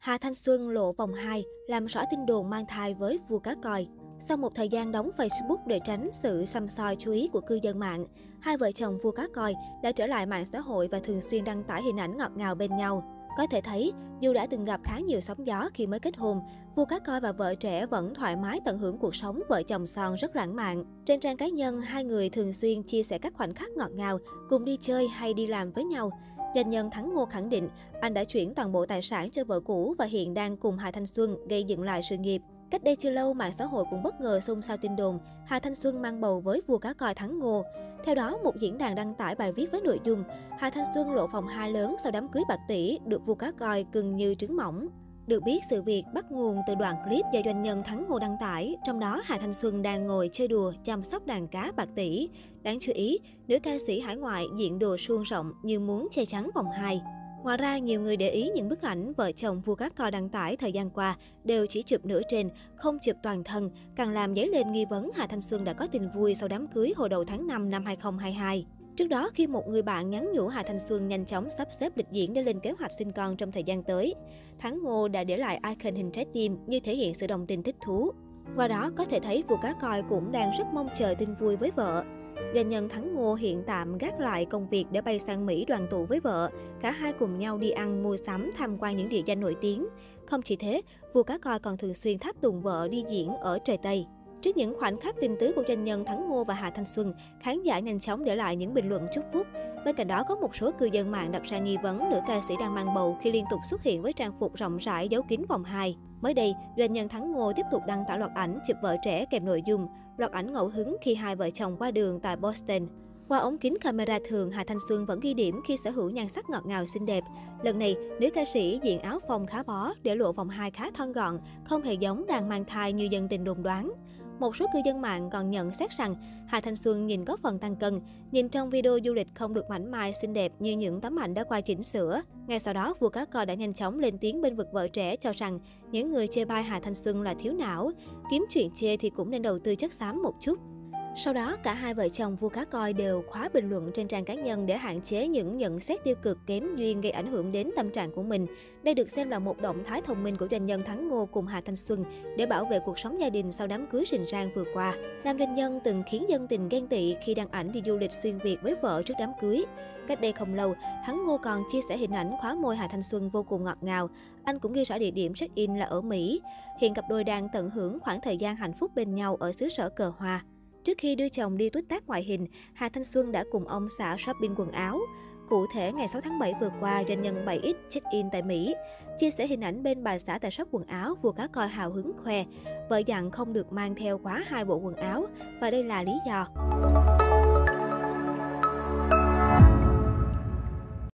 Hà Thanh Xuân lộ vòng 2, làm rõ tin đồn mang thai với vua cá Còi. Sau một thời gian đóng Facebook để tránh sự xăm soi chú ý của cư dân mạng, hai vợ chồng vua cá coi đã trở lại mạng xã hội và thường xuyên đăng tải hình ảnh ngọt ngào bên nhau. Có thể thấy, dù đã từng gặp khá nhiều sóng gió khi mới kết hôn, vua cá coi và vợ trẻ vẫn thoải mái tận hưởng cuộc sống vợ chồng son rất lãng mạn. Trên trang cá nhân, hai người thường xuyên chia sẻ các khoảnh khắc ngọt ngào, cùng đi chơi hay đi làm với nhau. Doanh nhân Thắng Ngô khẳng định anh đã chuyển toàn bộ tài sản cho vợ cũ và hiện đang cùng Hà Thanh Xuân gây dựng lại sự nghiệp. Cách đây chưa lâu, mạng xã hội cũng bất ngờ xôn xao tin đồn Hà Thanh Xuân mang bầu với vua cá còi Thắng Ngô. Theo đó, một diễn đàn đăng tải bài viết với nội dung Hà Thanh Xuân lộ phòng hai lớn sau đám cưới bạc tỷ, được vua cá còi cưng như trứng mỏng. Được biết, sự việc bắt nguồn từ đoạn clip do doanh nhân Thắng Ngô đăng tải. Trong đó, Hà Thanh Xuân đang ngồi chơi đùa, chăm sóc đàn cá bạc tỷ. Đáng chú ý, nữ ca sĩ hải ngoại diện đồ suông rộng như muốn che chắn vòng hai. Ngoài ra, nhiều người để ý những bức ảnh vợ chồng vua cá co đăng tải thời gian qua đều chỉ chụp nửa trên, không chụp toàn thân, càng làm dấy lên nghi vấn Hà Thanh Xuân đã có tình vui sau đám cưới hồi đầu tháng 5 năm 2022. Trước đó, khi một người bạn nhắn nhủ Hà Thanh Xuân nhanh chóng sắp xếp lịch diễn để lên kế hoạch sinh con trong thời gian tới, Thắng Ngô đã để lại icon hình trái tim như thể hiện sự đồng tình thích thú. Qua đó, có thể thấy vua cá coi cũng đang rất mong chờ tin vui với vợ. Doanh nhân Thắng Ngô hiện tạm gác lại công việc để bay sang Mỹ đoàn tụ với vợ. Cả hai cùng nhau đi ăn, mua sắm, tham quan những địa danh nổi tiếng. Không chỉ thế, vua cá coi còn thường xuyên tháp tùng vợ đi diễn ở trời Tây. Trước những khoảnh khắc tình tứ của doanh nhân Thắng Ngô và Hà Thanh Xuân, khán giả nhanh chóng để lại những bình luận chúc phúc. Bên cạnh đó có một số cư dân mạng đặt ra nghi vấn nữ ca sĩ đang mang bầu khi liên tục xuất hiện với trang phục rộng rãi giấu kín vòng 2. Mới đây, doanh nhân Thắng Ngô tiếp tục đăng tải loạt ảnh chụp vợ trẻ kèm nội dung loạt ảnh ngẫu hứng khi hai vợ chồng qua đường tại Boston. Qua ống kính camera thường, Hà Thanh Xuân vẫn ghi điểm khi sở hữu nhan sắc ngọt ngào xinh đẹp. Lần này, nữ ca sĩ diện áo phông khá bó, để lộ vòng hai khá thon gọn, không hề giống đang mang thai như dân tình đồn đoán. Một số cư dân mạng còn nhận xét rằng Hà Thanh Xuân nhìn có phần tăng cân, nhìn trong video du lịch không được mảnh mai xinh đẹp như những tấm ảnh đã qua chỉnh sửa. Ngay sau đó, vua cá coi đã nhanh chóng lên tiếng bên vực vợ trẻ cho rằng những người chê bai Hà Thanh Xuân là thiếu não, kiếm chuyện chê thì cũng nên đầu tư chất xám một chút. Sau đó, cả hai vợ chồng vua cá coi đều khóa bình luận trên trang cá nhân để hạn chế những nhận xét tiêu cực kém duyên gây ảnh hưởng đến tâm trạng của mình. Đây được xem là một động thái thông minh của doanh nhân Thắng Ngô cùng Hà Thanh Xuân để bảo vệ cuộc sống gia đình sau đám cưới rình rang vừa qua. Nam doanh nhân từng khiến dân tình ghen tị khi đăng ảnh đi du lịch xuyên Việt với vợ trước đám cưới. Cách đây không lâu, Thắng Ngô còn chia sẻ hình ảnh khóa môi Hà Thanh Xuân vô cùng ngọt ngào. Anh cũng ghi rõ địa điểm check-in là ở Mỹ. Hiện cặp đôi đang tận hưởng khoảng thời gian hạnh phúc bên nhau ở xứ sở cờ hoa. Trước khi đưa chồng đi tuyết tác ngoại hình, Hà Thanh Xuân đã cùng ông xã shopping quần áo. Cụ thể, ngày 6 tháng 7 vừa qua, doanh nhân 7X check-in tại Mỹ. Chia sẻ hình ảnh bên bà xã tại shop quần áo, vừa cá coi hào hứng khoe. Vợ dặn không được mang theo quá hai bộ quần áo, và đây là lý do.